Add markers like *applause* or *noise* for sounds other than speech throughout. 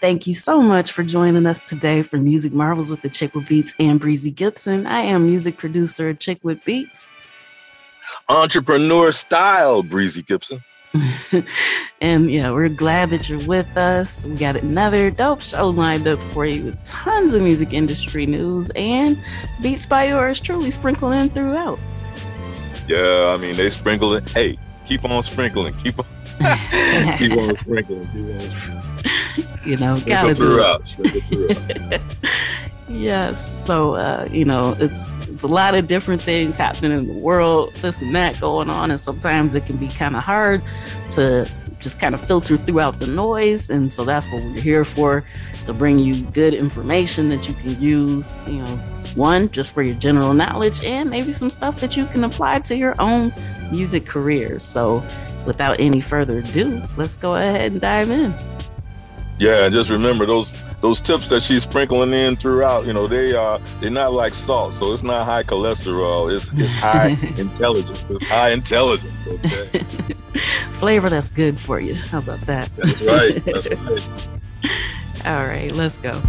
Thank you so much for joining us today for Music Marvels with the Chick with Beats and Breezy Gipson. I am music producer Chick with Beats. Entrepreneur style, Breezy Gipson. *laughs* and yeah, we're glad that you're with us. We got another dope show lined up for you with tons of music industry news and beats by yours truly sprinkling in throughout. Yeah, I mean they sprinkle it. Hey, keep on sprinkling. Keep on *laughs* keep on *laughs* sprinkling. Keep on sprinkling. You know, gotta do it. *laughs* yes. So uh, you know, it's it's a lot of different things happening in the world, this and that going on, and sometimes it can be kind of hard to just kind of filter throughout the noise. And so that's what we're here for to bring you good information that you can use, you know, one, just for your general knowledge, and maybe some stuff that you can apply to your own music career. So without any further ado, let's go ahead and dive in. Yeah, just remember those those tips that she's sprinkling in throughout, you know, they are they're not like salt, so it's not high cholesterol. It's it's high *laughs* intelligence. It's high intelligence. Okay. *laughs* Flavor that's good for you. How about that? That's right. That's *laughs* right. All right, let's go.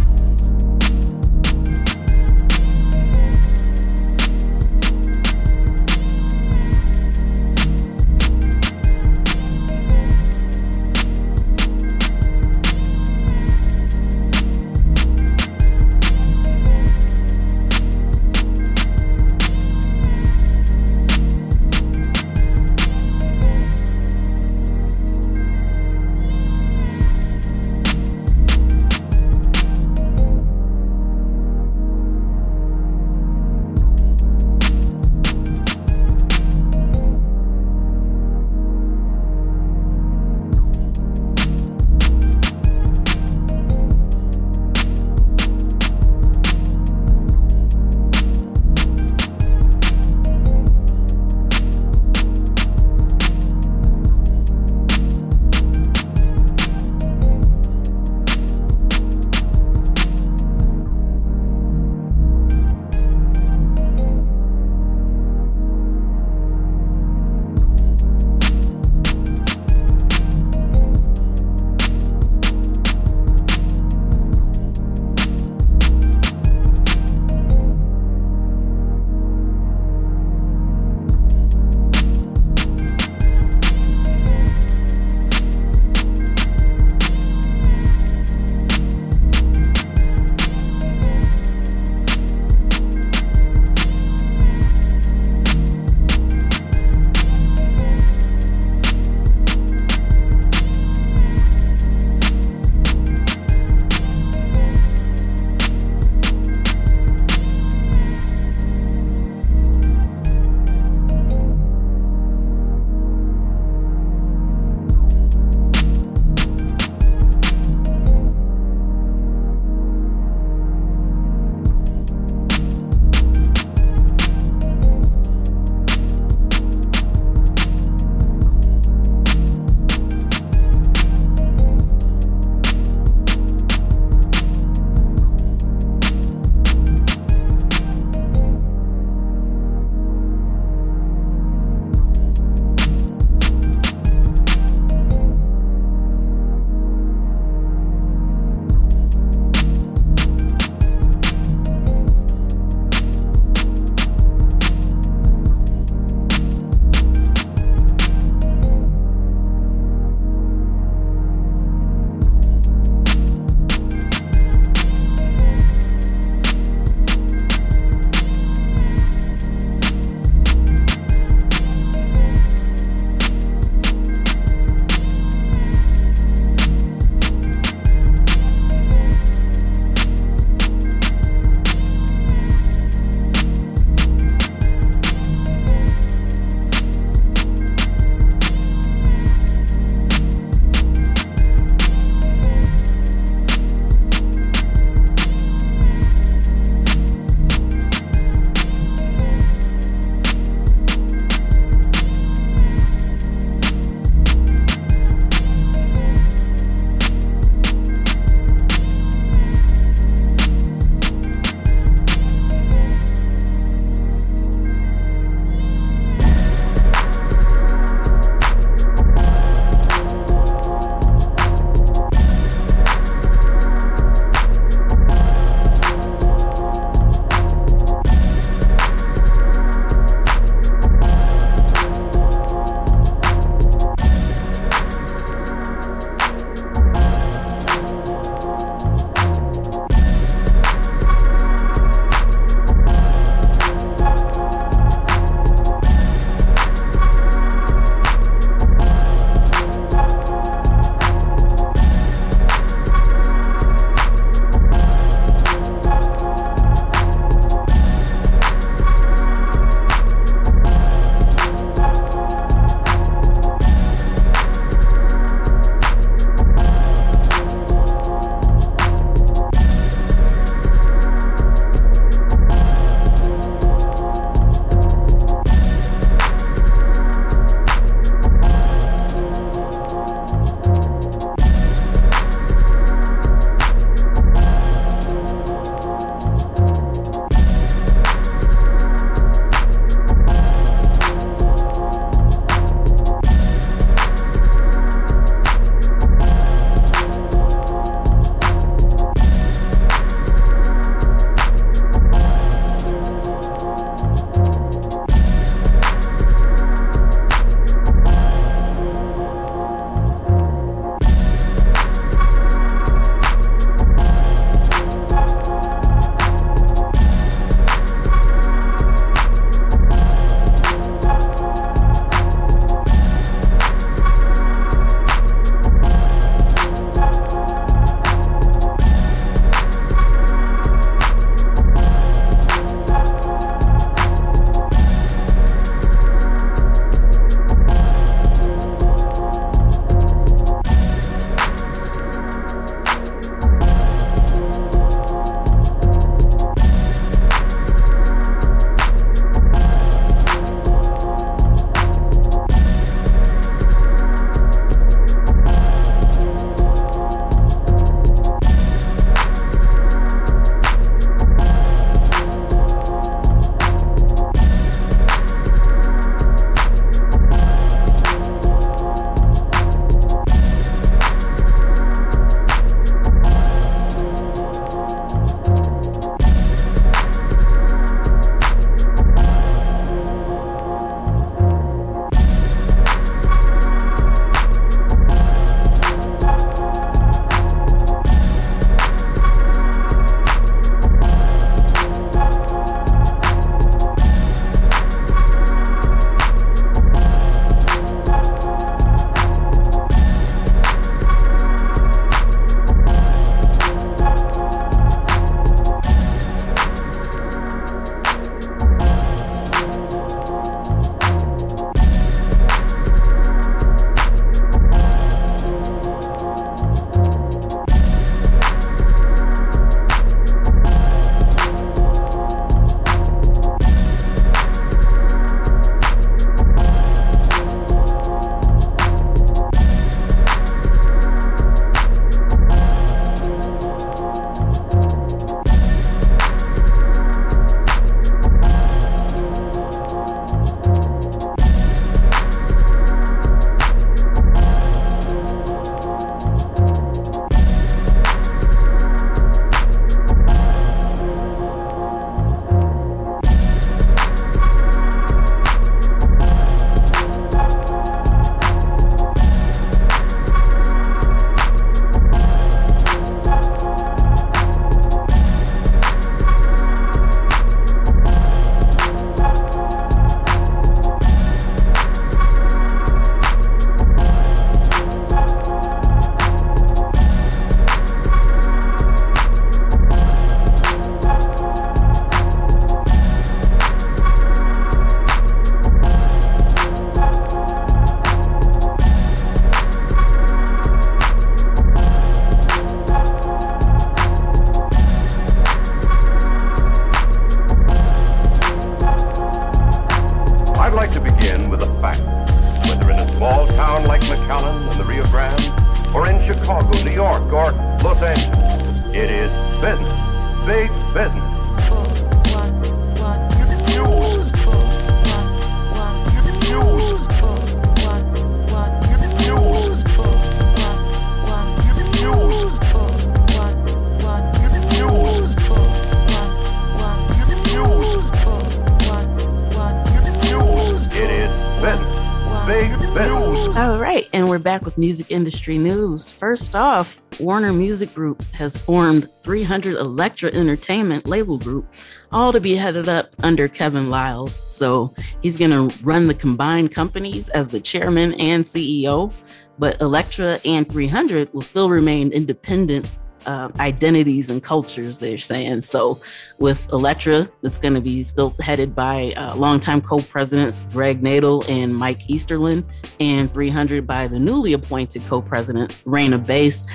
Music industry news. First off, Warner Music Group has formed 300 Elektra Entertainment label group, all to be headed up under Kevin Liles. So he's going to run the combined companies as the chairman and CEO, but Elektra and 300 will still remain independent uh, identities and cultures, they're saying. So with Elektra, it's going to be still headed by uh, longtime co-presidents Greg Nadel and Mike Easterlin, and 300 by the newly appointed co-presidents Rayna Bass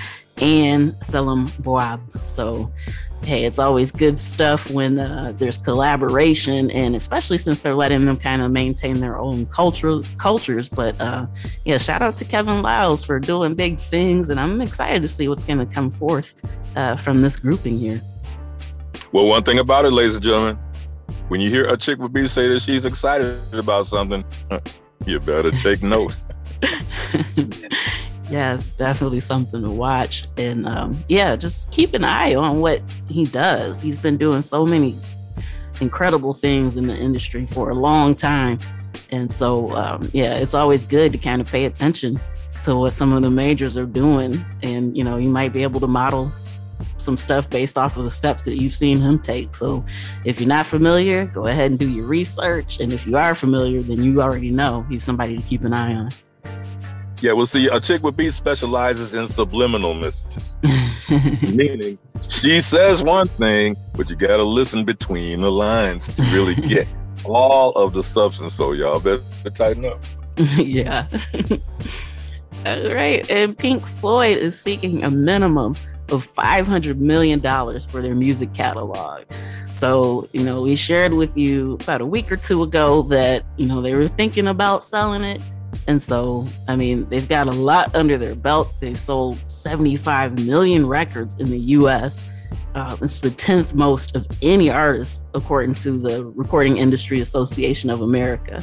and Selim Bouab. So hey, it's always good stuff when uh, there's collaboration, and especially since they're letting them kind of maintain their own cultural cultures. But uh, yeah, shout out to Kevin Liles for doing big things, and I'm excited to see what's going to come forth uh, from this grouping here. Well, one thing about it, ladies and gentlemen, when you hear a chick with B say that she's excited about something, *laughs* you better take note. *laughs* Yes, definitely something to watch. And um, yeah, just keep an eye on what he does. He's been doing so many incredible things in the industry for a long time. And so, um, yeah, it's always good to kind of pay attention to what some of the majors are doing. And, you know, you might be able to model some stuff based off of the steps that you've seen him take. So if you're not familiar, go ahead and do your research. And if you are familiar, then you already know he's somebody to keep an eye on. Yeah, well, see, a chick with B specializes in subliminal messages, *laughs* meaning she says one thing, but you got to listen between the lines to really *laughs* get all of the substance. So y'all better tighten up. *laughs* yeah. all right, and Pink Floyd is seeking a minimum of $500 million for their music catalog. So, you know, we shared with you about a week or two ago that, you know, they were thinking about selling it and so, I mean, they've got a lot under their belt. They've sold 75 million records in the US. Uh, it's the 10th most of any artist, according to the Recording Industry Association of America.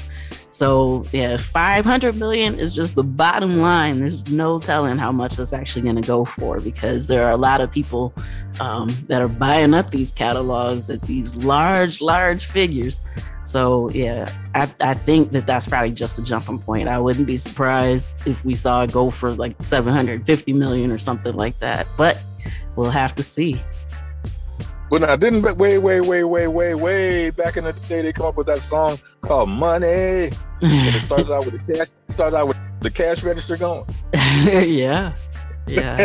So, yeah, 500 million is just the bottom line. There's no telling how much that's actually going to go for because there are a lot of people um, that are buying up these catalogs at these large, large figures. So yeah, I, I think that that's probably just a jumping point. I wouldn't be surprised if we saw it go for like 750 million or something like that. But we'll have to see. Well, now didn't way, way, way, way, way, way back in the day they come up with that song called "Money"? and it starts out with the cash. Starts out with the cash register going. *laughs* yeah. Yeah.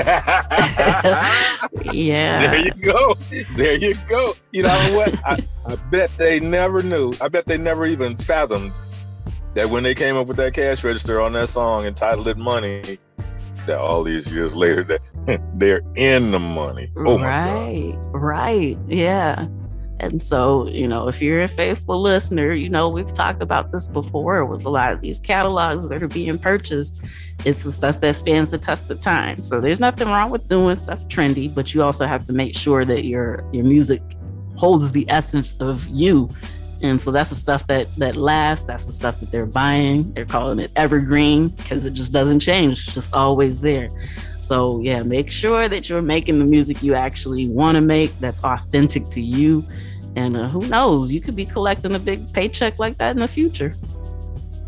*laughs* yeah. There you go. There you go. You know what? I, I bet they never knew. I bet they never even fathomed that when they came up with that cash register on that song entitled it Money, that all these years later that *laughs* they're in the money. Oh right. Right. Yeah. And so, you know, if you're a faithful listener, you know, we've talked about this before with a lot of these catalogs that are being purchased. It's the stuff that stands the test of time. So there's nothing wrong with doing stuff trendy, but you also have to make sure that your your music holds the essence of you. And so that's the stuff that that lasts. That's the stuff that they're buying. They're calling it evergreen because it just doesn't change. It's just always there. So yeah, make sure that you're making the music you actually want to make that's authentic to you and uh, who knows, you could be collecting a big paycheck like that in the future.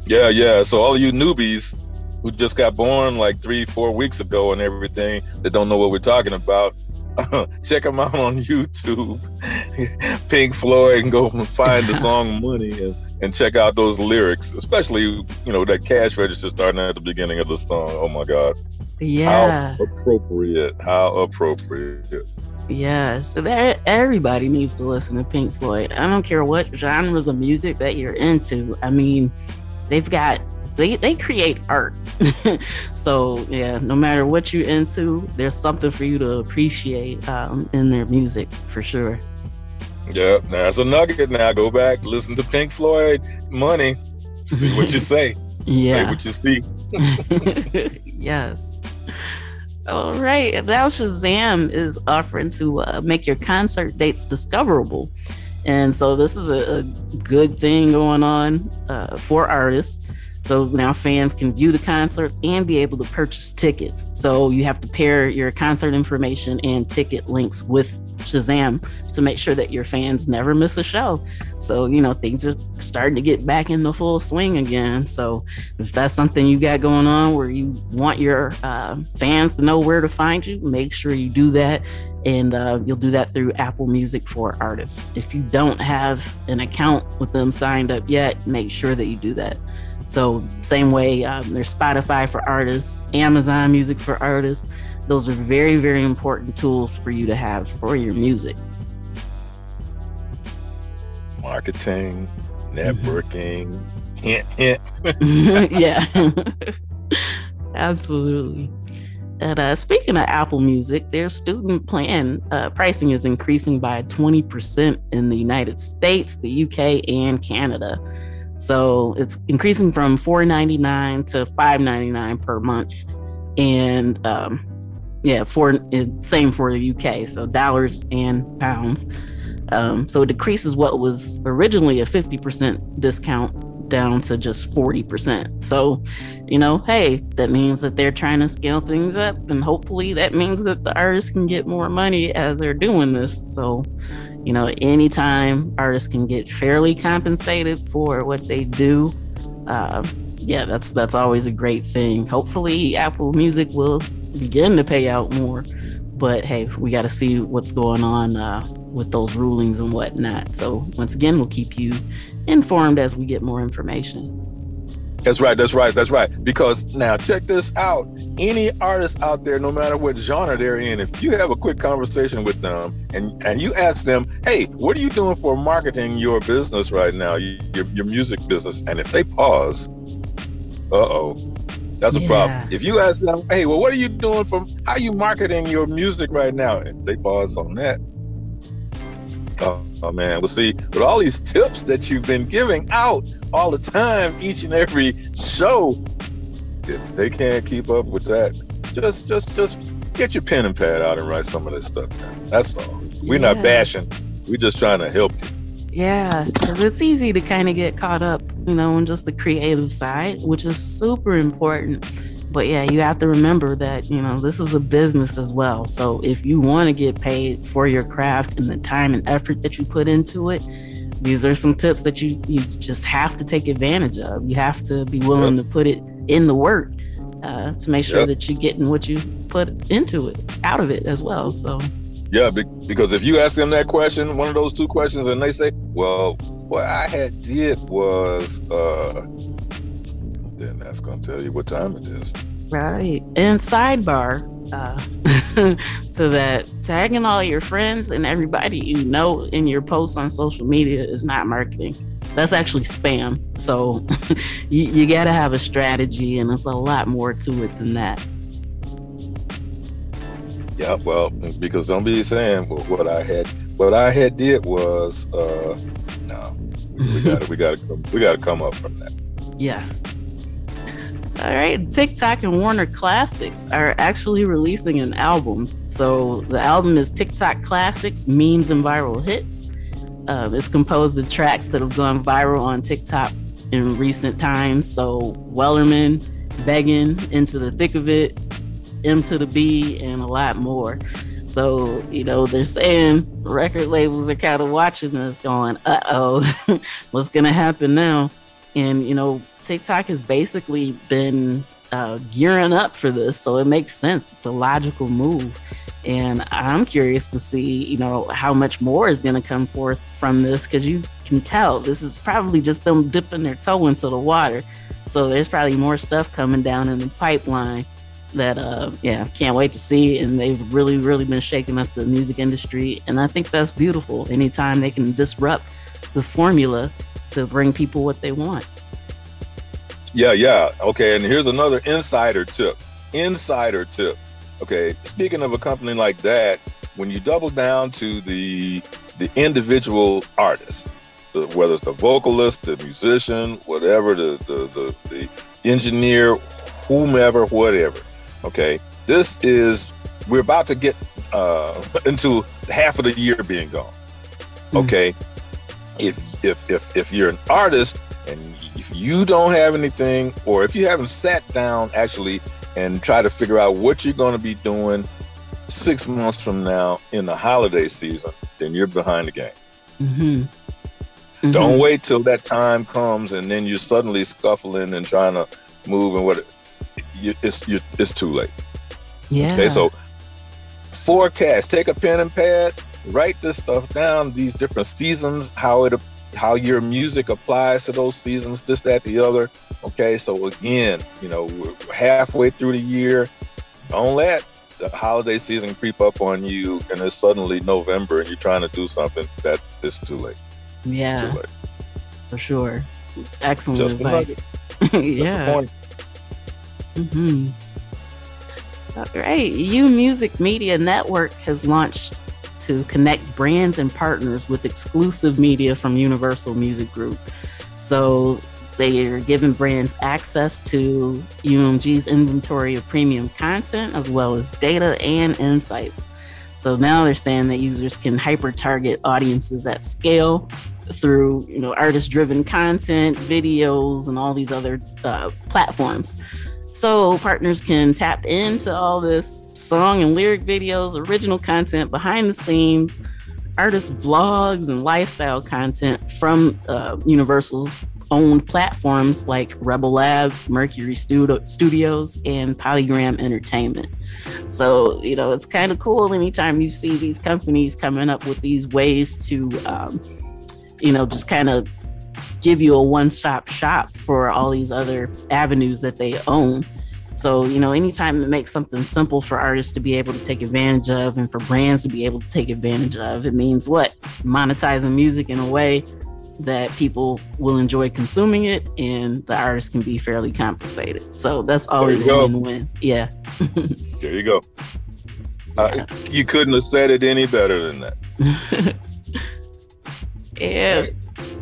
Yeah, yeah. So all of you newbies who just got born like three, four weeks ago and everything that don't know what we're talking about, *laughs* check them out on *laughs* YouTube, Pink Floyd, and go find the song *laughs* "Money" and, and check out those lyrics, especially you know that cash register starting at the beginning of the song. Oh my God! Yeah, how appropriate! How appropriate! Yes, everybody needs to listen to Pink Floyd. I don't care what genres of music that you're into. I mean, they've got they they create art. *laughs* so yeah, no matter what you're into, there's something for you to appreciate um, in their music for sure. Yeah, that's a nugget. Now go back, listen to Pink Floyd, Money, see what you *laughs* say. yeah, say what you see. *laughs* yes. All right. Now Shazam is offering to uh, make your concert dates discoverable. And so this is a, a good thing going on uh, for artists. So now fans can view the concerts and be able to purchase tickets. So you have to pair your concert information and ticket links with Shazam to make sure that your fans never miss a show. So, you know, things are starting to get back in the full swing again. So, if that's something you got going on where you want your uh, fans to know where to find you, make sure you do that. And uh, you'll do that through Apple Music for artists. If you don't have an account with them signed up yet, make sure that you do that. So, same way, um, there's Spotify for artists, Amazon Music for artists. Those are very, very important tools for you to have for your music. Marketing, networking, hint, hint. *laughs* yeah, *laughs* absolutely. And uh, speaking of Apple Music, their student plan uh, pricing is increasing by 20% in the United States, the UK, and Canada. So it's increasing from $4.99 to $5.99 per month. And um, yeah, for same for the UK. So dollars and pounds. Um, so it decreases what was originally a 50% discount down to just 40%. So, you know, hey, that means that they're trying to scale things up. And hopefully that means that the artists can get more money as they're doing this. So, you know, anytime artists can get fairly compensated for what they do, uh, yeah, that's that's always a great thing. Hopefully, Apple Music will begin to pay out more, but hey, we got to see what's going on uh, with those rulings and whatnot. So once again, we'll keep you informed as we get more information. That's right. That's right. That's right. Because now check this out. Any artist out there, no matter what genre they're in, if you have a quick conversation with them and and you ask them, "Hey, what are you doing for marketing your business right now, your your music business?" And if they pause, uh oh, that's a yeah. problem. If you ask them, "Hey, well, what are you doing for? How are you marketing your music right now?" And they pause on that, Oh, oh, man, well see, with all these tips that you've been giving out all the time, each and every show, if they can't keep up with that, just just just get your pen and pad out and write some of this stuff down. That's all. We're yeah. not bashing. We're just trying to help you. Yeah, because it's easy to kind of get caught up, you know, on just the creative side, which is super important but yeah, you have to remember that, you know, this is a business as well. So if you want to get paid for your craft and the time and effort that you put into it, these are some tips that you you just have to take advantage of. You have to be willing yep. to put it in the work uh, to make sure yep. that you're getting what you put into it, out of it as well. So yeah, because if you ask them that question, one of those two questions, and they say, "Well, what I had did was," uh, that's going to tell you what time it is. Right. And sidebar uh, *laughs* to that, tagging all your friends and everybody you know in your posts on social media is not marketing. That's actually spam. So *laughs* you, you got to have a strategy, and it's a lot more to it than that. Yeah, well, because don't be saying well, what I had. What I had did was, uh, no, we got to, we got to, we got to come up from that. *laughs* Yes. All right, TikTok and Warner Classics are actually releasing an album. So the album is TikTok Classics, Memes and Viral Hits. Uh, it's composed of tracks that have gone viral on TikTok in recent times. So Wellerman, Begging, Into the Thick of It, M to the B, and a lot more. So, you know, they're saying record labels are kind of watching us going, uh oh, *laughs* what's going to happen now? And, you know, TikTok has basically been uh, gearing up for this. So it makes sense. It's a logical move. And I'm curious to see, you know, how much more is going to come forth from this because you can tell this is probably just them dipping their toe into the water. So there's probably more stuff coming down in the pipeline that, uh, yeah, can't wait to see. And they've really, really been shaking up the music industry. And I think that's beautiful. Anytime they can disrupt the formula to bring people what they want. Yeah, yeah. Okay, and here's another insider tip. Insider tip. Okay, speaking of a company like that, when you double down to the the individual artist, the, whether it's the vocalist, the musician, whatever, the, the the the engineer, whomever, whatever. Okay, this is we're about to get uh, *laughs* into half of the year being gone. Mm. Okay, if if if if you're an artist and if you don't have anything, or if you haven't sat down actually and try to figure out what you're going to be doing six months from now in the holiday season, then you're behind the game. Mm-hmm. Mm-hmm. Don't wait till that time comes and then you're suddenly scuffling and trying to move and what it's it's too late. Yeah. Okay, so forecast. Take a pen and pad. Write this stuff down. These different seasons, how it how your music applies to those seasons, this, that, the other. Okay, so again, you know, we're halfway through the year. Don't let the holiday season creep up on you and it's suddenly November and you're trying to do something that is too late. Yeah. Too late. For sure. Excellent Just advice. *laughs* yeah. Mm-hmm. All right. U Music Media Network has launched to connect brands and partners with exclusive media from Universal Music Group. So they are giving brands access to UMG's inventory of premium content as well as data and insights. So now they're saying that users can hyper target audiences at scale through you know artist driven content, videos, and all these other uh, platforms. So partners can tap into all this song and lyric videos, original content, behind the scenes, artist vlogs, and lifestyle content from uh, Universal's owned platforms like Rebel Labs, Mercury Studio, Studios, and Polygram Entertainment. So, you know, it's kind of cool anytime you see these companies coming up with these ways to, um, you know, just kind of give you a one-stop shop for all these other avenues that they own. So, you know, anytime it makes something simple for artists to be able to take advantage of and for brands to be able to take advantage of, it means what? Monetizing music in a way that people will enjoy consuming it and the artist can be fairly compensated. So that's always a win-win. Yeah. *laughs* there you go. Uh, you couldn't have said it any better than that. *laughs* yeah.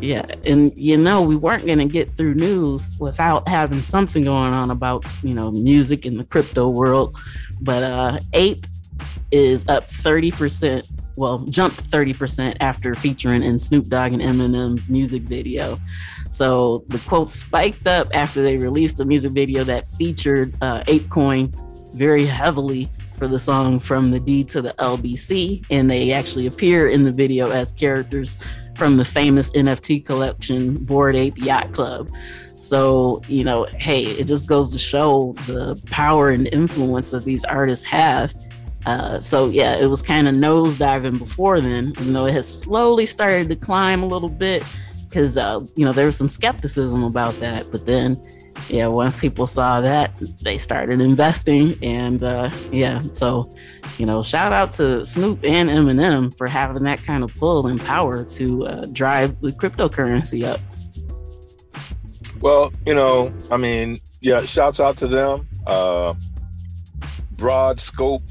Yeah, and you know, we weren't going to get through news without having something going on about, you know, music in the crypto world. But uh Ape is up 30%, well, jumped 30% after featuring in Snoop Dogg and Eminem's music video. So the quote spiked up after they released a music video that featured uh, ApeCoin very heavily for the song From the D to the LBC. And they actually appear in the video as characters from the famous NFT collection Bored Ape Yacht Club. So, you know, hey, it just goes to show the power and influence that these artists have. Uh, so, yeah, it was kind of nosediving before then, even though it has slowly started to climb a little bit because, uh, you know, there was some skepticism about that. But then yeah, once people saw that, they started investing. And uh, yeah, so, you know, shout out to Snoop and Eminem for having that kind of pull and power to uh, drive the cryptocurrency up. Well, you know, I mean, yeah, shouts out to them. Uh, broad scope.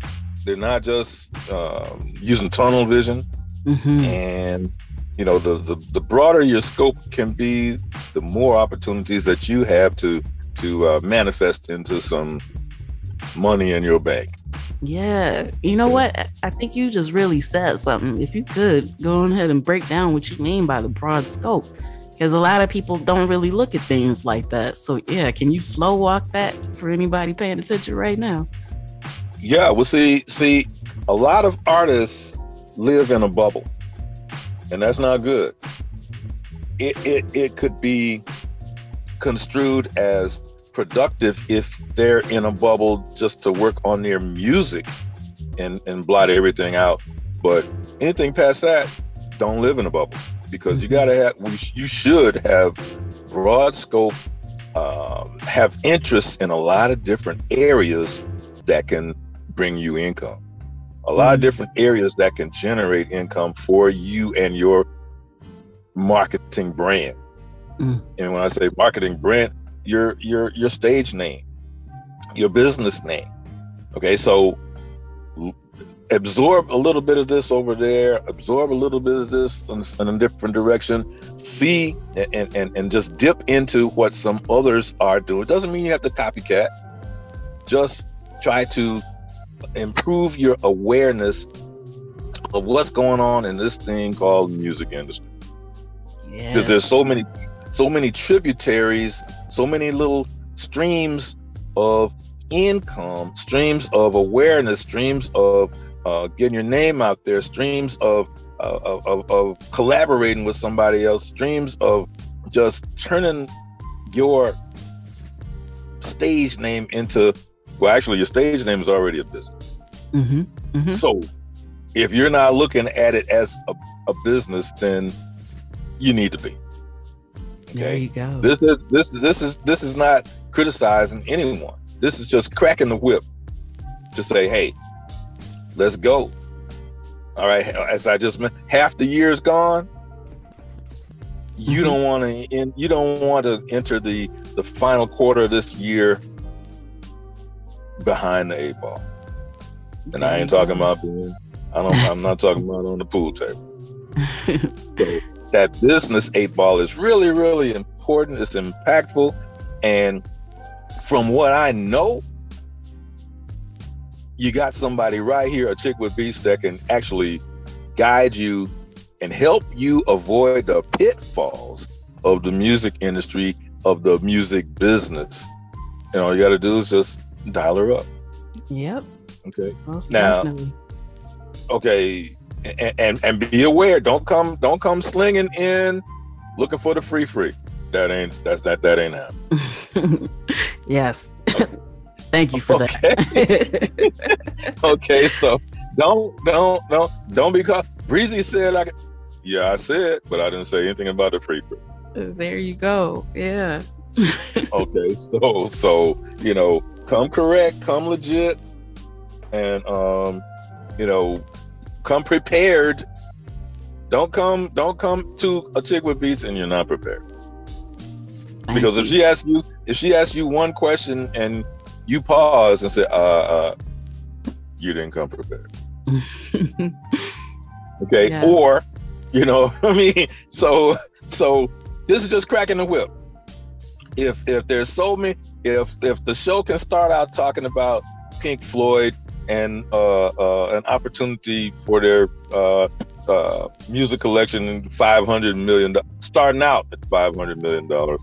They're not just um, using tunnel vision. Mm-hmm. And you know the, the the broader your scope can be the more opportunities that you have to to uh, manifest into some money in your bank. Yeah you know what? I think you just really said something. If you could go ahead and break down what you mean by the broad scope because a lot of people don't really look at things like that. So yeah can you slow walk that for anybody paying attention right now? Yeah well see see a lot of artists live in a bubble and that's not good. It, it, it could be construed as productive if they're in a bubble just to work on their music and, and blot everything out. But anything past that, don't live in a bubble because you gotta have, you should have broad scope, um, have interests in a lot of different areas that can bring you income a lot of mm. different areas that can generate income for you and your marketing brand. Mm. And when I say marketing brand, your your your stage name, your business name. Okay, so absorb a little bit of this over there, absorb a little bit of this in, in a different direction, see and, and and just dip into what some others are doing. Doesn't mean you have to copycat. Just try to improve your awareness of what's going on in this thing called music industry. Because yes. there's so many, so many tributaries, so many little streams of income, streams of awareness, streams of uh, getting your name out there, streams of, uh, of, of collaborating with somebody else, streams of just turning your stage name into well, actually, your stage name is already a business. Mm-hmm, mm-hmm. So, if you're not looking at it as a, a business, then you need to be. Okay. There you go. This is this this is this is not criticizing anyone. This is just cracking the whip to say, hey, let's go. All right. As I just mentioned, half the year's gone. You mm-hmm. don't want to you don't want to enter the the final quarter of this year behind the eight ball. And I ain't talking about being I don't I'm not talking about on the pool table. so that business eight ball is really, really important. It's impactful. And from what I know, you got somebody right here, a chick with beats that can actually guide you and help you avoid the pitfalls of the music industry, of the music business. And all you got to do is just dial her up. Yep. Okay. Most now, definitely. okay, and, and and be aware. Don't come don't come slinging in, looking for the free free. That ain't that's that that ain't happening. *laughs* yes. *laughs* Thank you for okay. that. *laughs* okay, so don't don't don't don't be caught. Breezy said like, yeah, I said, but I didn't say anything about the free free. There you go. Yeah. okay, so so you know, come correct, come legit, and um, you know, come prepared. Don't come don't come to a chick with beats and you're not prepared. Because if she asks you if she asks you one question and you pause and say, uh, uh you didn't come prepared. *laughs* okay. Yeah. Or, you know, *laughs* I mean, so so this is just cracking the whip if if there's so many if if the show can start out talking about Pink Floyd and uh, uh, an opportunity for their uh, uh music collection, five hundred million, starting out at five hundred million dollars.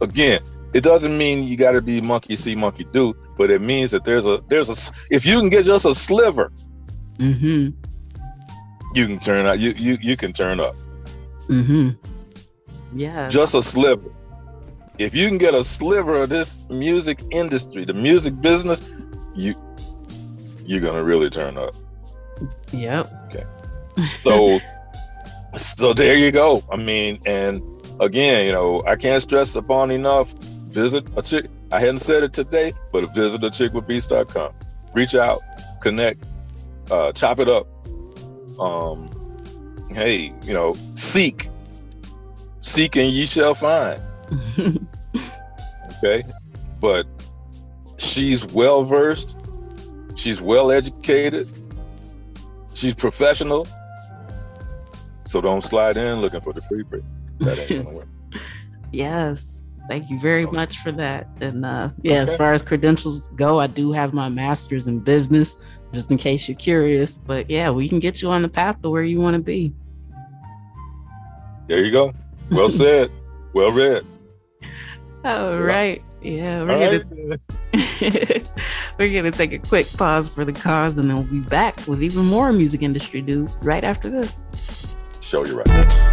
Again, it doesn't mean you got to be monkey see, monkey do, but it means that there's a there's a if you can get just a sliver, mm-hmm. you can turn out you you you can turn up. Mm-hmm. Yeah, just a sliver if you can get a sliver of this music industry, the music business, you you're gonna really turn up. Yep. Okay. So *laughs* so there you go. I mean, and again, you know, I can't stress upon enough. Visit a chick. I hadn't said it today, but visit a chick with beats.com. Reach out, connect, uh, chop it up. Um, hey, you know, seek, seek and ye shall find. *laughs* okay, but she's well versed, she's well educated, she's professional. So don't slide in looking for the free. That ain't gonna work. *laughs* yes. Thank you very much for that. And uh, yeah, okay. as far as credentials go, I do have my master's in business, just in case you're curious. But yeah, we can get you on the path to where you want to be. There you go. Well said. well read. Oh, All right. Yeah, we're gonna right. *laughs* we're gonna take a quick pause for the cause, and then we'll be back with even more music industry news right after this. Show you right.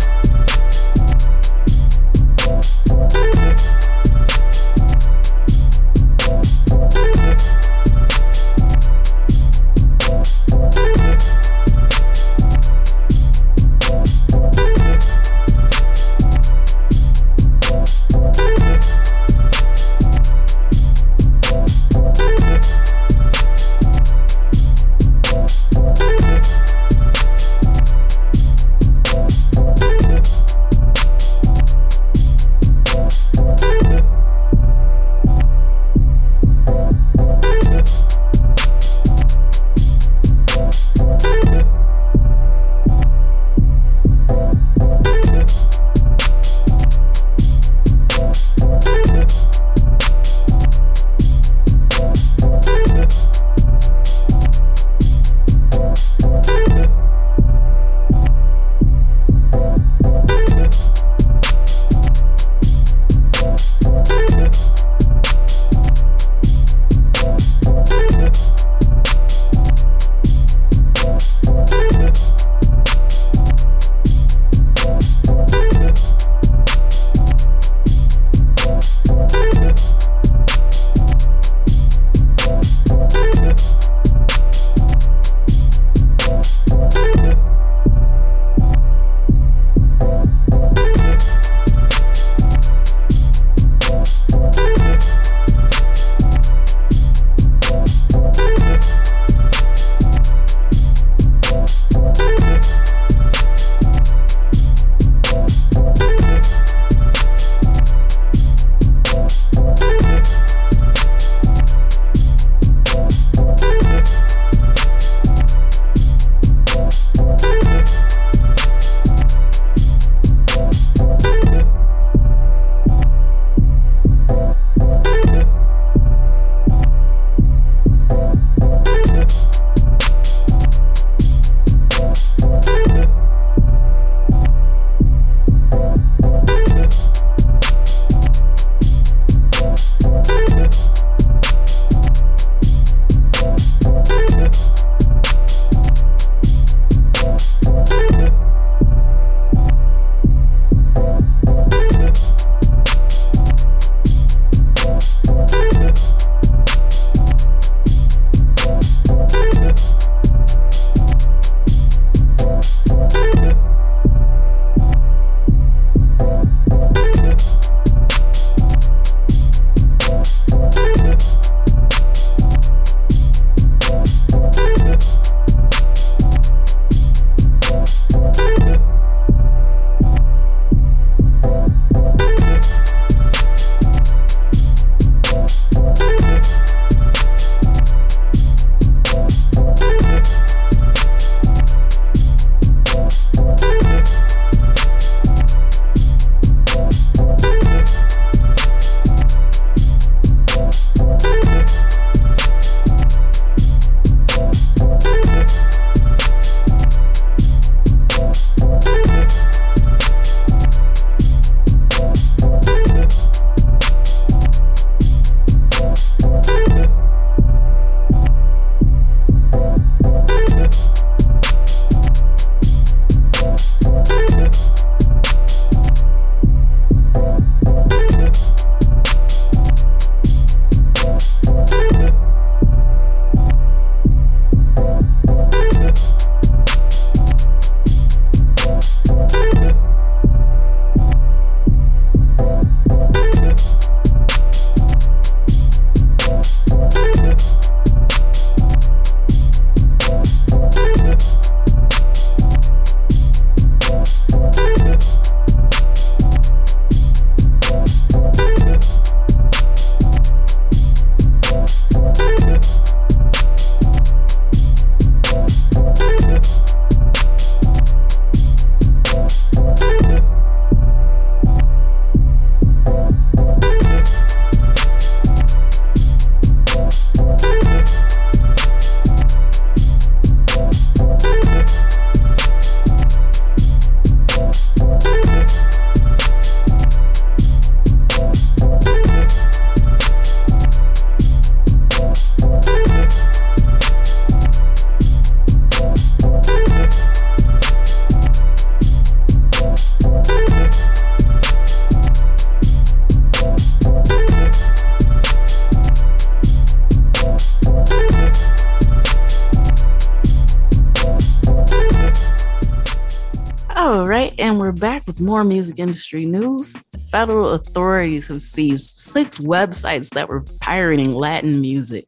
Back with more music industry news. Federal authorities have seized six websites that were pirating Latin music.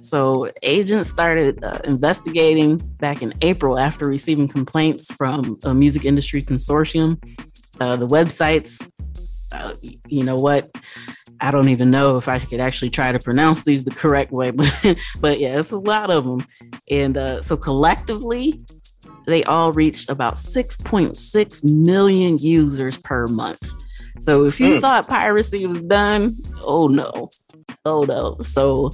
So, agents started uh, investigating back in April after receiving complaints from a music industry consortium. Uh, the websites, uh, you know what? I don't even know if I could actually try to pronounce these the correct way, *laughs* but but yeah, it's a lot of them. And uh, so collectively, they all reached about 6.6 million users per month. So if you mm. thought piracy was done, oh no, oh no. So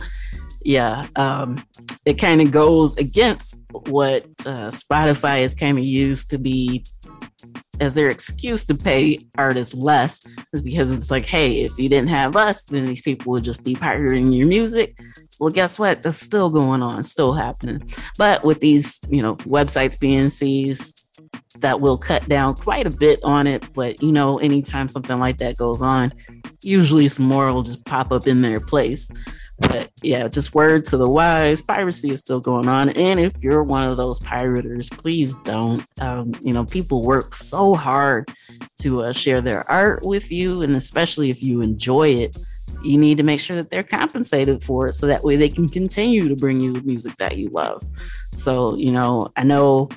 yeah, um, it kind of goes against what uh, Spotify has kind of used to be as their excuse to pay artists less is because it's like, hey, if you didn't have us, then these people would just be pirating your music. Well, guess what? That's still going on, still happening. But with these, you know, websites being seized, that will cut down quite a bit on it. But you know, anytime something like that goes on, usually some more will just pop up in their place. But yeah, just word to the wise, piracy is still going on. And if you're one of those pirators, please don't. Um, you know, people work so hard to uh, share their art with you, and especially if you enjoy it you need to make sure that they're compensated for it so that way they can continue to bring you music that you love. So, you know, I know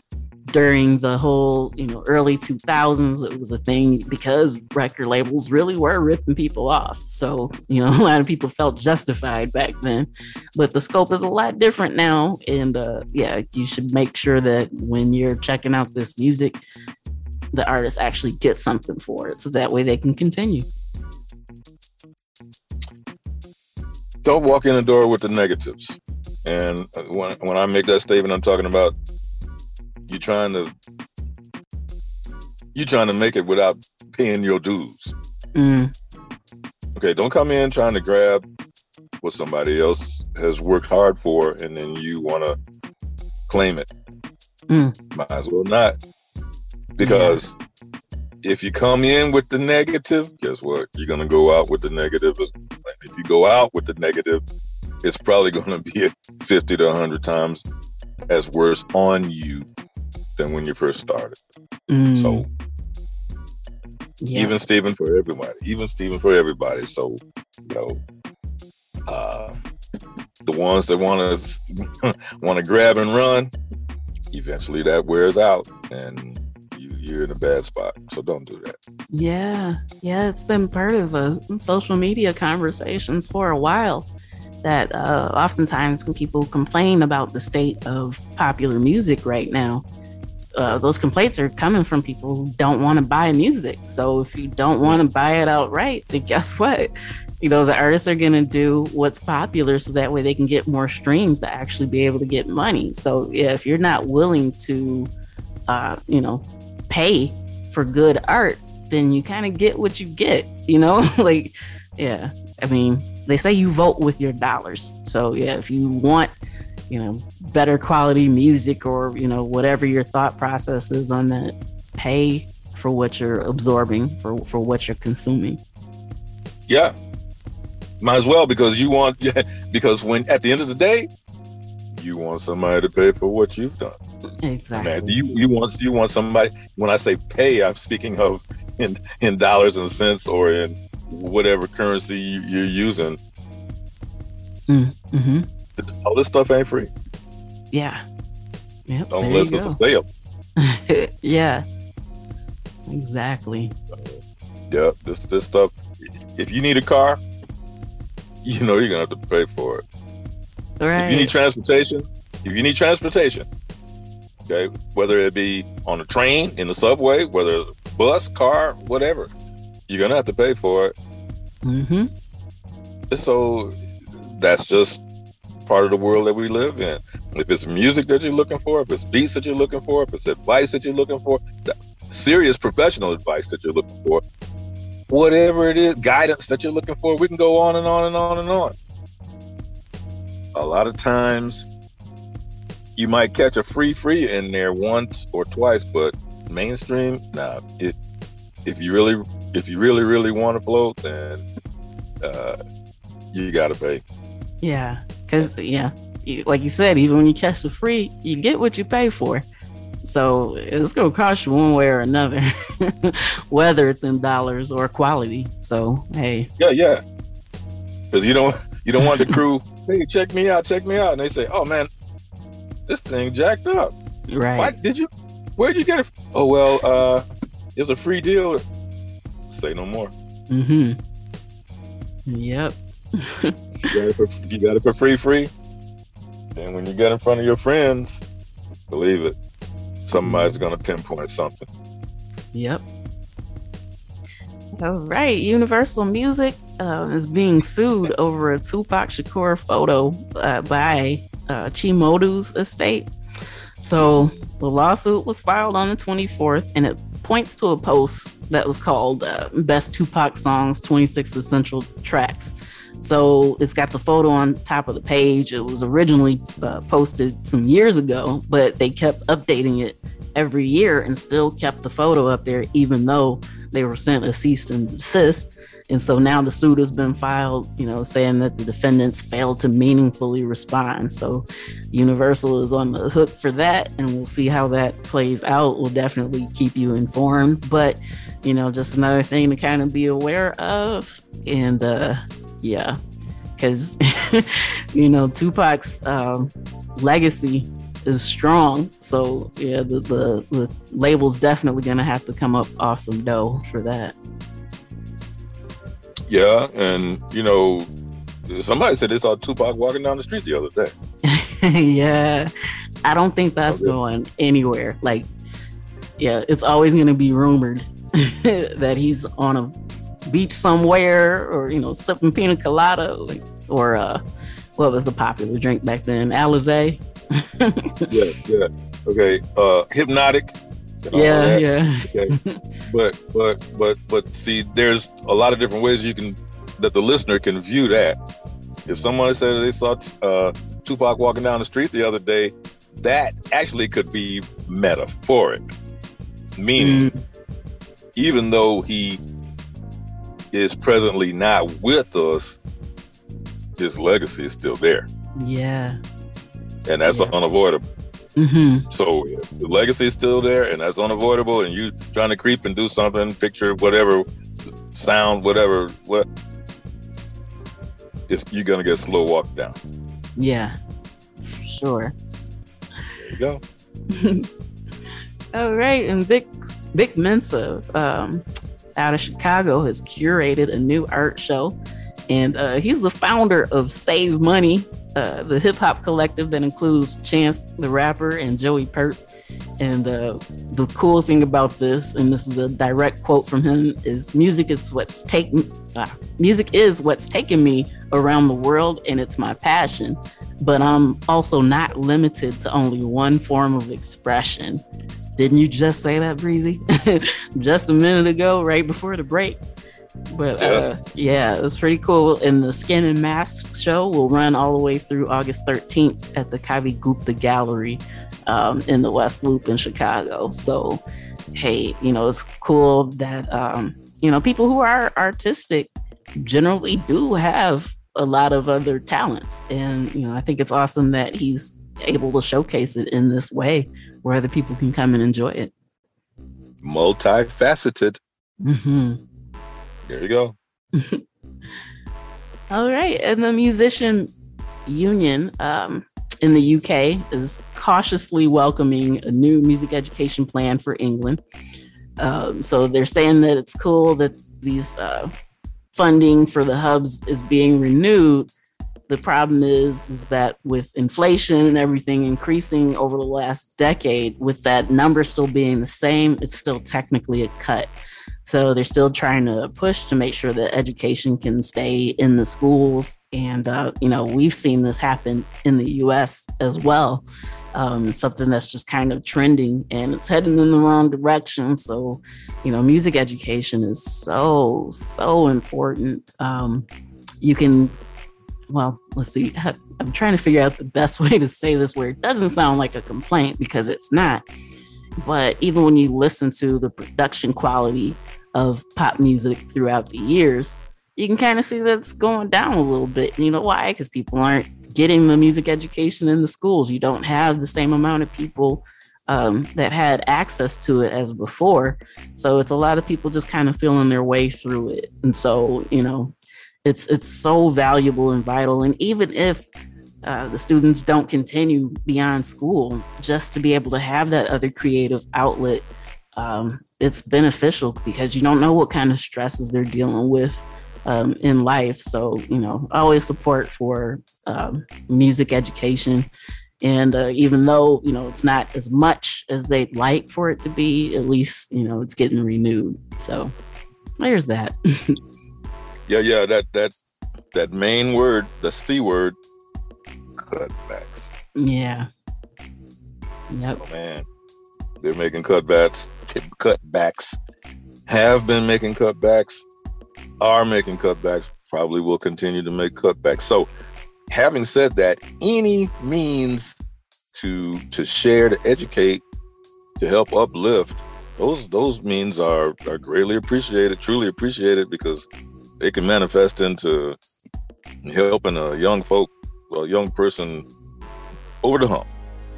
during the whole, you know, early 2000s, it was a thing because record labels really were ripping people off. So, you know, *laughs* a lot of people felt justified back then. But the scope is a lot different now. And uh, yeah, you should make sure that when you're checking out this music, the artist actually gets something for it so that way they can continue. Don't walk in the door with the negatives. And when when I make that statement, I'm talking about you trying to you trying to make it without paying your dues. Mm. Okay, don't come in trying to grab what somebody else has worked hard for, and then you want to claim it. Mm. Might as well not, because yeah if you come in with the negative, guess what? You're gonna go out with the negative. If you go out with the negative, it's probably *laughs* gonna be 50 to 100 times as worse on you than when you first started. Mm. So yeah. even Steven for everybody, even Steven for everybody. So you know, uh, the ones that want to want to grab and run, eventually that wears out, and you're in a bad spot. So don't do that. Yeah. Yeah. It's been part of the social media conversations for a while that uh, oftentimes when people complain about the state of popular music right now, uh, those complaints are coming from people who don't want to buy music. So if you don't want to buy it outright, then guess what? You know, the artists are going to do what's popular so that way they can get more streams to actually be able to get money. So yeah, if you're not willing to, uh, you know, pay for good art, then you kind of get what you get, you know? *laughs* like, yeah. I mean, they say you vote with your dollars. So, yeah, if you want, you know, better quality music or, you know, whatever your thought process is on that, pay for what you're absorbing, for, for what you're consuming. Yeah. Might as well because you want, *laughs* because when at the end of the day, you want somebody to pay for what you've done. Exactly. Man, you you want you want somebody. When I say pay, I'm speaking of in in dollars and cents or in whatever currency you, are using. Mm, mm-hmm. This, all this stuff ain't free. Yeah. Yep, Unless it's a sale. yeah. Exactly. yeah. This this stuff. If you need a car, you know you're gonna have to pay for it. Right. If you need transportation, if you need transportation, okay, whether it be on a train, in the subway, whether bus, car, whatever, you're gonna have to pay for it. Mm-hmm. So that's just part of the world that we live in. If it's music that you're looking for, if it's beats that you're looking for, if it's advice that you're looking for, serious professional advice that you're looking for, whatever it is, guidance that you're looking for, we can go on and on and on and on a lot of times you might catch a free free in there once or twice, but mainstream, nah. It if you really if you really really want to float, then uh, you got to pay. Yeah, because yeah, you, like you said, even when you catch the free, you get what you pay for. So it's gonna cost you one way or another, *laughs* whether it's in dollars or quality. So hey. Yeah, yeah. Because you don't you don't want the crew, *laughs* hey, check me out, check me out. And they say, Oh man, this thing jacked up. Right. What did you where'd you get it? Oh well, uh it was a free deal. Say no more. Mm-hmm. Yep. you, got it for, you got it for free, free. And when you get in front of your friends, believe it, somebody's gonna pinpoint something. Yep. All right, Universal Music uh, is being sued over a Tupac Shakur photo uh, by uh, Chi Modu's estate. So the lawsuit was filed on the 24th, and it points to a post that was called uh, "Best Tupac Songs: 26 Essential Tracks." So it's got the photo on top of the page. It was originally uh, posted some years ago, but they kept updating it every year and still kept the photo up there, even though they were sent a cease and desist. And so now the suit has been filed, you know, saying that the defendants failed to meaningfully respond. So Universal is on the hook for that, and we'll see how that plays out. We'll definitely keep you informed. But, you know, just another thing to kind of be aware of. And uh, yeah, because, *laughs* you know, Tupac's um, legacy is strong. So yeah, the, the, the label's definitely gonna have to come up awesome dough for that. Yeah, and you know, somebody said they saw Tupac walking down the street the other day. *laughs* yeah, I don't think that's okay. going anywhere. Like, yeah, it's always gonna be rumored *laughs* that he's on a beach somewhere, or you know, sipping pina colada, or uh, what was the popular drink back then? Alizé. *laughs* yeah, yeah. Okay. Uh, Hpnotiq. Yeah, yeah. Okay. but but but but see, there's a lot of different ways you can that the listener can view that. If someone said they saw uh, Tupac walking down the street the other day, that actually could be metaphoric, meaning mm. even though he is presently not with us, his legacy is still there. Yeah. And that's yeah. unavoidable. Mm-hmm. So the legacy is still there, and that's unavoidable. And you trying to creep and do something, picture whatever, sound whatever, what, it's, you're gonna get slow walk down. Yeah, sure. There you go. *laughs* All right, and Vic Vic Mensa, um, out of Chicago, has curated a new art show, and uh, he's the founder of Save Money, uh, the hip hop collective that includes Chance the rapper and Joey Purp. And uh, the cool thing about this, and this is a direct quote from him, is music is what's taken. Uh, music is what's taken me around the world, and it's my passion. But I'm also not limited to only one form of expression. Didn't you just say that, Breezy? *laughs* just a minute ago, right before the break. But yeah. Uh, yeah, it was pretty cool. And the Skin and Mask show will run all the way through August 13th at the Kavi Gupta Gallery um, in the West Loop in Chicago. So, hey, you know, it's cool that, um, you know, people who are artistic generally do have a lot of other talents. And, you know, I think it's awesome that he's able to showcase it in this way where other people can come and enjoy it. Multifaceted. Mm-hmm. There you go. *laughs* All right. And the musician union um, in the UK is cautiously welcoming a new music education plan for England. Um, so they're saying that it's cool that these uh, funding for the hubs is being renewed. The problem is, is that with inflation and everything increasing over the last decade, with that number still being the same, it's still technically a cut. So they're still trying to push to make sure that education can stay in the schools. And, uh, you know, we've seen this happen in the US as well. Um, something that's just kind of trending and it's heading in the wrong direction. So, you know, music education is so, so important. Um, you can, well, let's see, *laughs* I'm trying to figure out the best *laughs* way to say this where it doesn't sound like a complaint because it's not but even when you listen to the production quality of pop music throughout the years, you can kind of see that's going down a little bit. You know why? Because people aren't getting the music education in the schools. You don't have the same amount of people um, that had access to it as before. So it's a lot of people just kind of feeling their way through it. And so, you know, it's it's so valuable and vital. And even if uh, the students don't continue beyond school, just to be able to have that other creative outlet, um, it's beneficial because you don't know what kind of stresses they're dealing with um, in life. So, you know, always support for um, music education and uh, even though, you know, it's not as much as they'd like for it to be, at least, you know, it's getting renewed. So there's that. *laughs* yeah, yeah, that that that main word, the C word, cutbacks. Yeah. Yep. Oh, man. They're making cutbacks, cutbacks, have been making cutbacks, are making cutbacks, probably will continue to make cutbacks. So having said that, any means to to share, to educate, to help uplift, those those means are are greatly appreciated, truly appreciated because they can manifest into helping a young folk, a young person over the hump.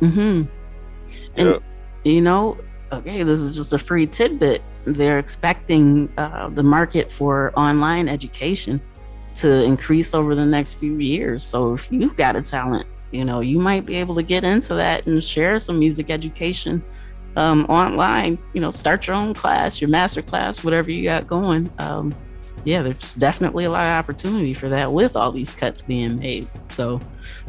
Mm-hmm. And yeah. you know, okay, this is just a free tidbit. They're expecting uh, the market for online education to increase over the next few years. So if you've got a talent, you know, you might be able to get into that and share some music education um, online. You know, start your own class, your master class, whatever you got going. Um, yeah, there's definitely a lot of opportunity for that with all these cuts being made. So,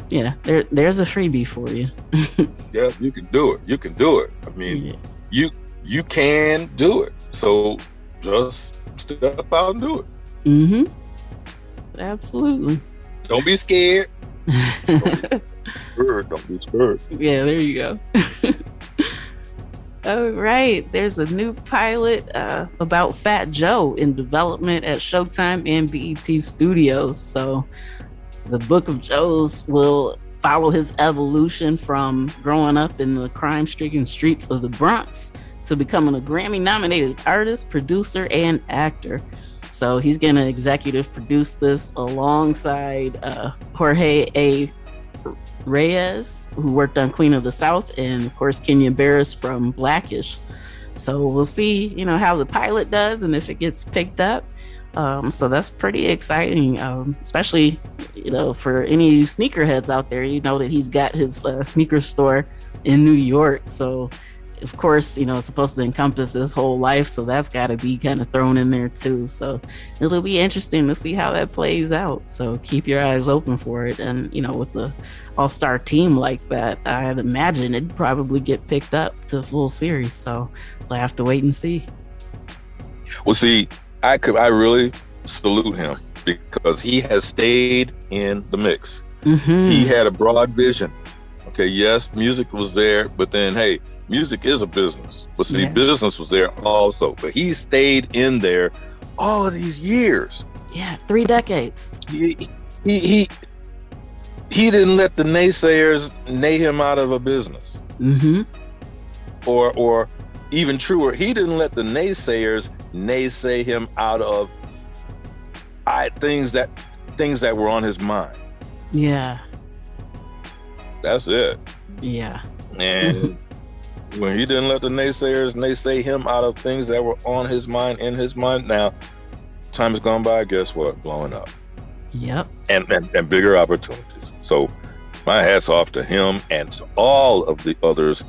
yeah, there there's a freebie for you. *laughs* yeah, you can do it. You can do it. I mean, yeah. you you can do it. So just step out and do it. Mm-hmm. Absolutely. Don't be scared. *laughs* Don't be scared. Don't be scared. Yeah, there you go. *laughs* All right. There's a new pilot uh, about Fat Joe in development at Showtime and BET Studios. So the Book of Joes will follow his evolution from growing up in the crime stricken streets of the Bronx to becoming a Grammy nominated artist, producer, and actor. So he's going to executive produce this alongside uh, Jorge A. Reyes, who worked on Queen of the South, and of course Kenya Barris from Blackish. So we'll see, you know, how the pilot does and if it gets picked up. Um, so that's pretty exciting, um, especially you know for any sneakerheads out there. You know that he's got his uh, sneaker store in New York, so of course, you know, it's supposed to encompass his whole life, so that's got to be kind of thrown in there too. So it'll be interesting to see how that plays out. So keep your eyes open for it, and you know, with the all-star team like that, I'd imagine it'd probably get picked up to full series. So we'll have to wait and see. Well, see, I could, I really salute him because he has stayed in the mix. Mm-hmm. He had a broad vision. Okay, yes, music was there, but then hey music is a business. But see, yeah. business was there also. But he stayed in there all of these years. Yeah, three decades. He he he, he didn't let the naysayers nay him out of a business. Mm-hmm. Or or even truer, he didn't let the naysayers naysay him out of I things that things that were on his mind. Yeah. That's it. Yeah. And *laughs* when he didn't let the naysayers naysay him out of things that were on his mind, in his mind. Now, time has gone by. Guess what? Blowing up. Yep. And and, and bigger opportunities. So, my hats off to him and to all of the others,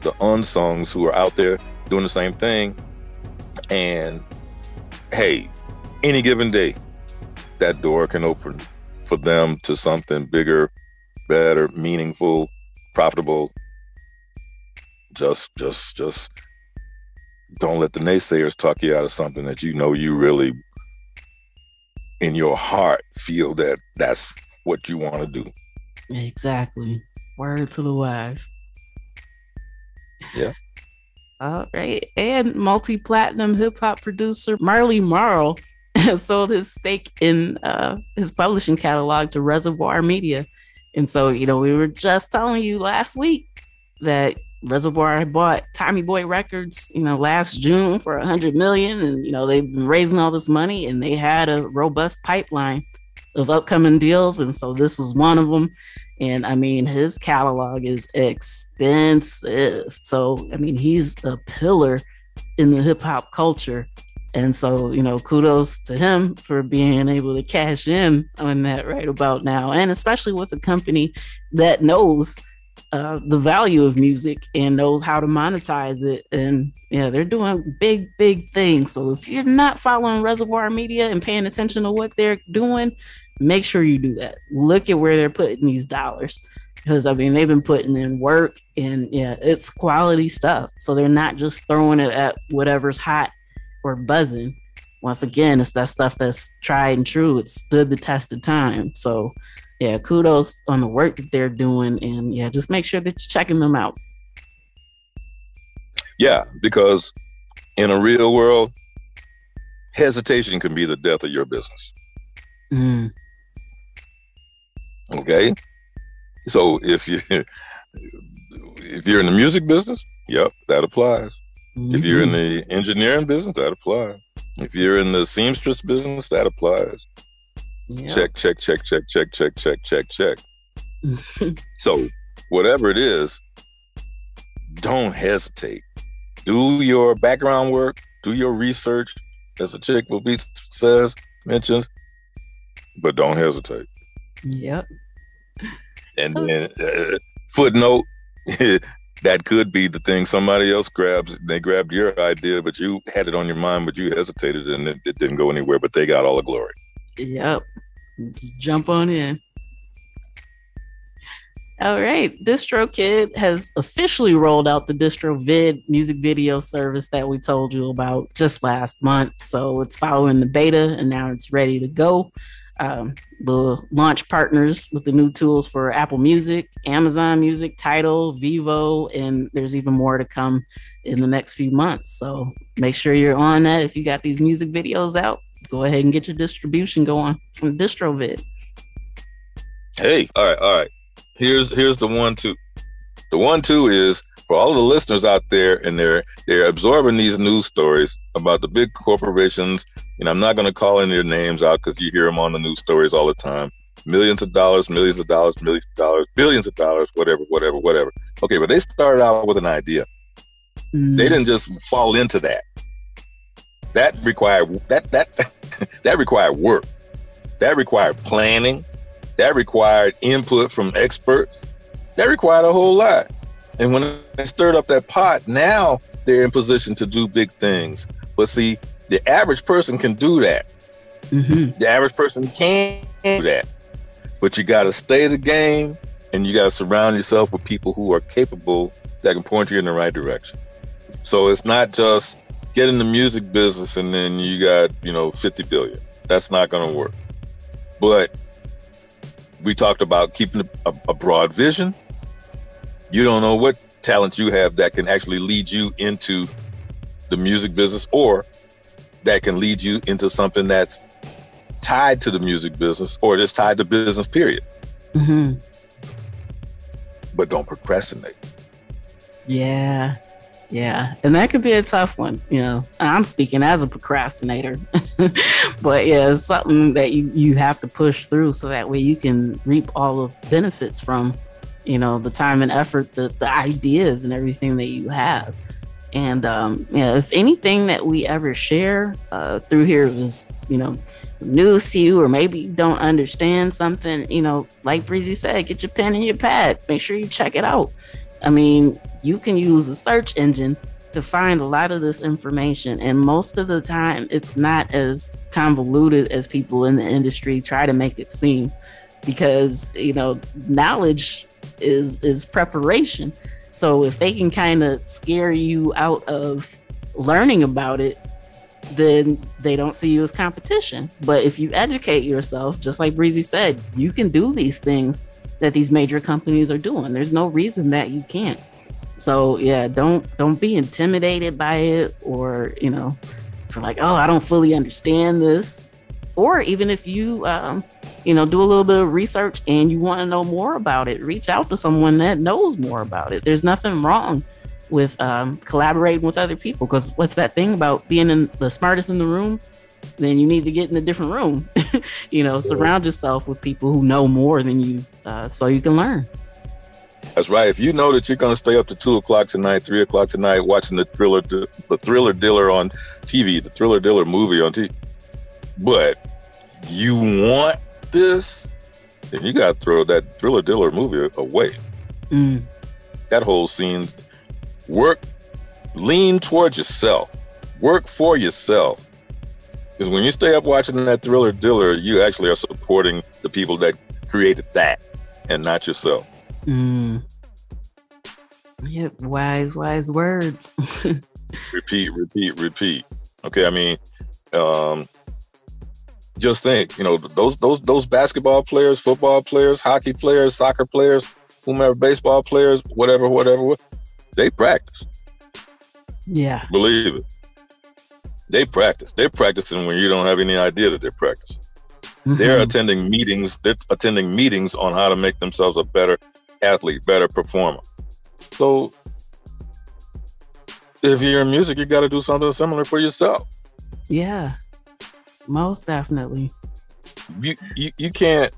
the unsongs who are out there doing the same thing. And hey, any given day, that door can open for them to something bigger, better, meaningful, profitable, just just just don't let the naysayers talk you out of something that you know you really in your heart feel that that's what you want to do. Exactly. Word to the wise. Yeah. *laughs* All right. And multi-platinum hip-hop producer marley marl *laughs* sold his stake in uh, his publishing catalog to reservoir media. And so you know we were just telling you last week that Reservoir bought Tommy Boy Records, you know, last June for a hundred million, and you know they've been raising all this money, and they had a robust pipeline of upcoming deals, and so this was one of them. And I mean, his catalog is extensive. So, I mean, he's a pillar in the hip hop culture. And so, you know, kudos to him for being able to cash in on that right about now. And especially with a company that knows uh, the value of music and knows how to monetize it. And yeah, they're doing big, big things. So if you're not following Reservoir Media and paying attention to what they're doing, make sure you do that. Look at where they're putting these dollars. Because I mean, they've been putting in work and yeah, it's quality stuff. So they're not just throwing it at whatever's hot or buzzing. Once again, it's that stuff that's tried and true. It stood the test of time. So yeah, kudos on the work that they're doing. And yeah, just make sure that you're checking them out. Yeah, because in a real world, hesitation can be the death of your business. Mm. Okay. So if you if you're in the music business, yep, that applies. Mm-hmm. If you're in mm-hmm. the engineering business, that applies. If you're in the seamstress business, that applies. Yep. Check, check, check, check, check, check, check, check, check. *laughs* so whatever it is, don't hesitate. Do your background work, do your research, as the chick will be says, mentions, but don't hesitate. Yep. And then uh, footnote *laughs* that could be the thing somebody else grabs. They grabbed your idea, but you had it on your mind, but you hesitated, and it, it didn't go anywhere. But they got all the glory. Yep. Just jump on in. All right. DistroKid has officially rolled out the DistroVid music video service that we told you about just last month. So it's following the beta and now it's ready to go um, the launch partners with the new tools for Apple Music, Amazon Music, Tidal, Vevo, and there's even more to come in the next few months. So make sure you're on that. If you got these music videos out, go ahead and get your distribution going from DistroVid. Hey, all right, all right. Here's here's the one two. The one two is for all the listeners out there and they're they're absorbing these news stories about the big corporations and i'm not going to call any of their names out because you hear them on the news stories all the time millions of dollars millions of dollars millions of dollars billions of dollars whatever whatever whatever okay but they started out with an idea mm. they didn't just fall into that that required that that *laughs* that required work that required planning that required input from experts that required a whole lot and when they stirred up that pot, now they're in position to do big things. But see, the average person can do that. Mm-hmm. The average person can do that. But you got to stay the game and you got to surround yourself with people who are capable that can point you in the right direction. So it's not just get in the music business and then you got, you know, 50 billion. That's not going to work. But we talked about keeping a, a broad vision you don't know what talent you have that can actually lead you into the music business or that can lead you into something that's tied to the music business or just tied to business period mm-hmm. but don't procrastinate yeah yeah and that could be a tough one you know. I'm speaking as a procrastinator. *laughs* But yeah it's something that you, you have to push through so that way you can reap all the benefits from you know the time and effort the, the ideas and everything that you have. And um if anything that we ever share uh through here was you know news to you or maybe you don't understand something you know like breezy said get your pen and your pad. Make sure you check it out i mean you can use a search engine to find a lot of this information and most of the time it's not as convoluted as people in the industry try to make it seem because you know knowledge is is preparation. So if they can kind of scare you out of learning about it, then they don't see you as competition. But if you educate yourself, just like Breezy said, you can do these things that these major companies are doing. There's no reason that you can't. So yeah, don't don't be intimidated by it or, you know, for like, oh, I don't fully understand this. Or even if you um, you know, do a little bit of research and you want to know more about it, reach out to someone that knows more about it. There's nothing wrong with um, collaborating with other people because what's that thing about being in the smartest in the room? Then you need to get in a different room. *laughs* you know, surround yourself with people who know more than you, uh, so you can learn. That's right. If you know that you're going to stay up to two o'clock tonight, three o'clock tonight, watching the thriller, the thriller dealer on TV, the thriller dealer movie on TV, but you want this, then you got to throw that thriller dealer movie away. Mm. That whole scene, work, lean towards yourself, work for yourself. Because when you stay up watching that thriller dealer, you actually are supporting the people that created that and not yourself. Mm. Yep, wise, wise words. *laughs* repeat, repeat, repeat. Okay, I mean, um, just think, you know, those those those basketball players, football players, hockey players, soccer players, whomever, baseball players, whatever, whatever, they practice. Yeah. Believe it. They practice. They're practicing when you don't have any idea that they're practicing. Mm-hmm. They're attending meetings. They're attending meetings on how to make themselves a better athlete, better performer. So if you're in music, you got to do something similar for yourself. Yeah, most definitely. You, you you can't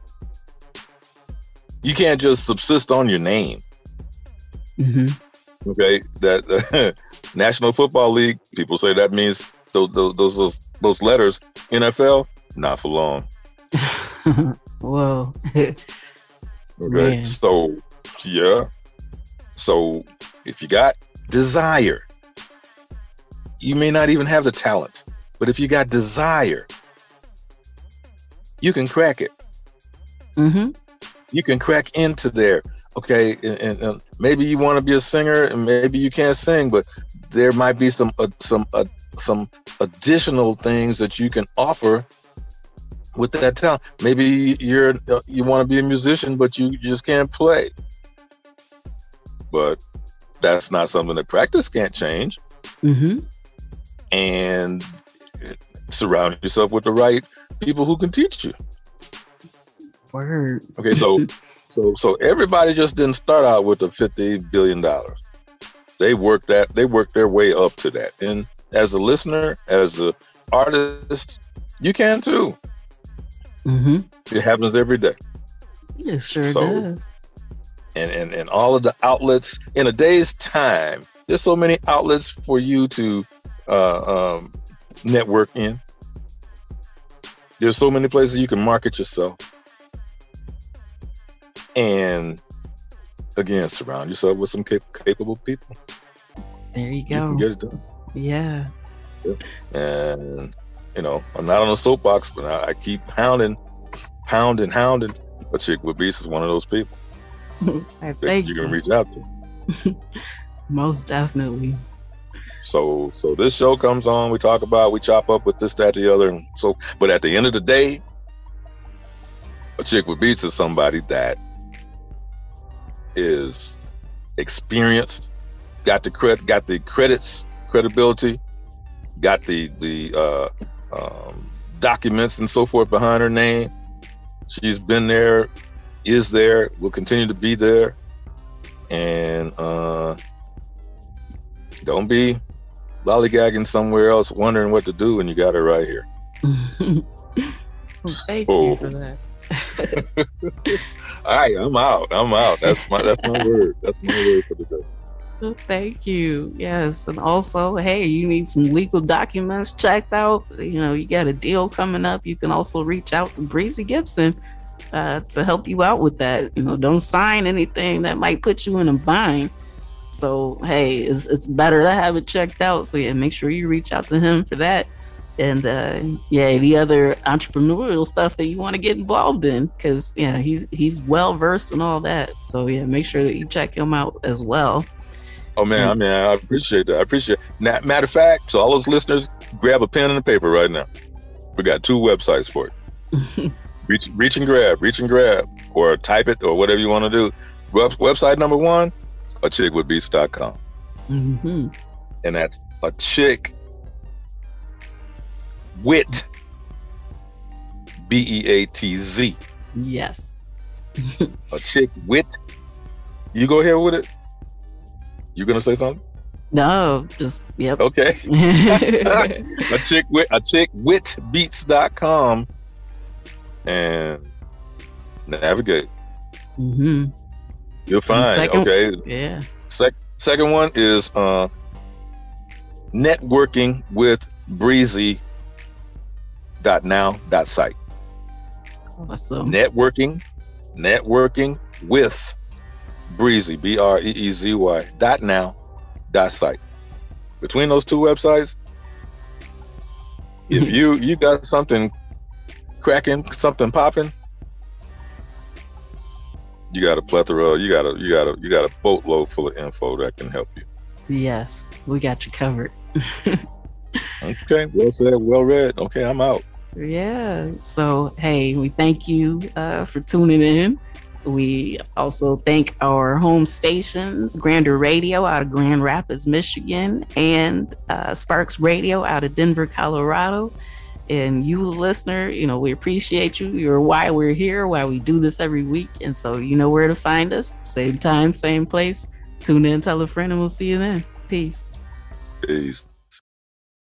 you can't just subsist on your name. Mm-hmm. Okay, that uh, *laughs* National Football League. People say that means those those those, those letters. NFL, not for long. *laughs* Whoa. *laughs* okay, Man. so yeah. So if you got desire, you may not even have the talent, but if you got desire, you can crack it. Mm-hmm. You can crack into there. Okay, and, and, and maybe you want to be a singer, and maybe you can't sing, but there might be some uh, some uh, some additional things that you can offer with that talent. Maybe you're you want to be a musician, but you just can't play but that's not something that practice can't change. Mm-hmm. And surround yourself with the right people who can teach you. Word. Okay, so *laughs* so so everybody just didn't start out with the fifty billion dollars. They worked that they worked their way up to that. And as a listener, as an artist, you can too. Mm-hmm. It happens every day. It sure so, does and, and, and all of the outlets in a day's time. There's so many outlets for you to uh, um, network in. There's so many places you can market yourself. And again, surround yourself with some cap- capable people. There you go. You can get it done. Yeah. And, you know, I'm not on a soapbox, but I, I keep pounding, pounding, hounding. A chick with beast is one of those people. *laughs* I think you can reach out to. *laughs* Most definitely. So so this show comes on, we talk about, we chop up with this, that, the other. And so but at the end of the day, a chick with beats is somebody that is experienced, got the credit got the credits, credibility, got the the uh, um, documents and so forth behind her name. She's been there is there, will continue to be there. And uh, don't be lollygagging somewhere else, wondering what to do when you got it right here. *laughs* well, thank so, you for that. *laughs* *laughs* all right, I'm out. I'm out. That's my that's my word. That's my word for the day. Thank you. Yes, and also, hey, you need some legal documents checked out. You know, you got a deal coming up. You can also reach out to Breezy Gipson uh, to help you out with that. You know, don't sign anything that might put you in a bind. So hey, it's it's better to have it checked out. So yeah, make sure you reach out to him for that. And uh, yeah, the other entrepreneurial stuff that you want to get involved in, because yeah, he's he's well versed in all that. So yeah, make sure that you check him out as well. Oh man, I mean, I appreciate that. I appreciate. It. Matter of fact, so all those listeners, grab a pen and a paper right now. We got two websites for it. *laughs* reach reach and grab, reach and grab, or type it or whatever you want to do. Web, website number one, a chick with beats.com. Mm-hmm. And that's a chick wit B E A T Z. Yes. *laughs* a chick wit. You go ahead with it. You gonna say something? No, just yep. Okay. *laughs* a chick with a chick wit beats.com and navigate. Mm-hmm. You'll find second, okay. Yeah. Sec- second one is uh networking with breezy dot now dot site. Awesome. Networking, networking with breezy b r e e z y dot now dot site. Between those two websites, if *laughs* you you got something cracking, something popping, you got a plethora. You got a you got a you got a boatload full of info that can help you. Yes, we got you covered. *laughs* okay, well said, well read. Okay, I'm out. Yeah. So hey, we thank you uh, for tuning in. We also thank our home stations, Grander Radio out of Grand Rapids, Michigan, and uh, Sparkx Radio out of Denver, Colorado. And you, listener, you know, we appreciate you. You're why we're here, why we do this every week. And so you know where to find us. Same time, same place. Tune in, tell a friend, and we'll see you then. Peace. Peace.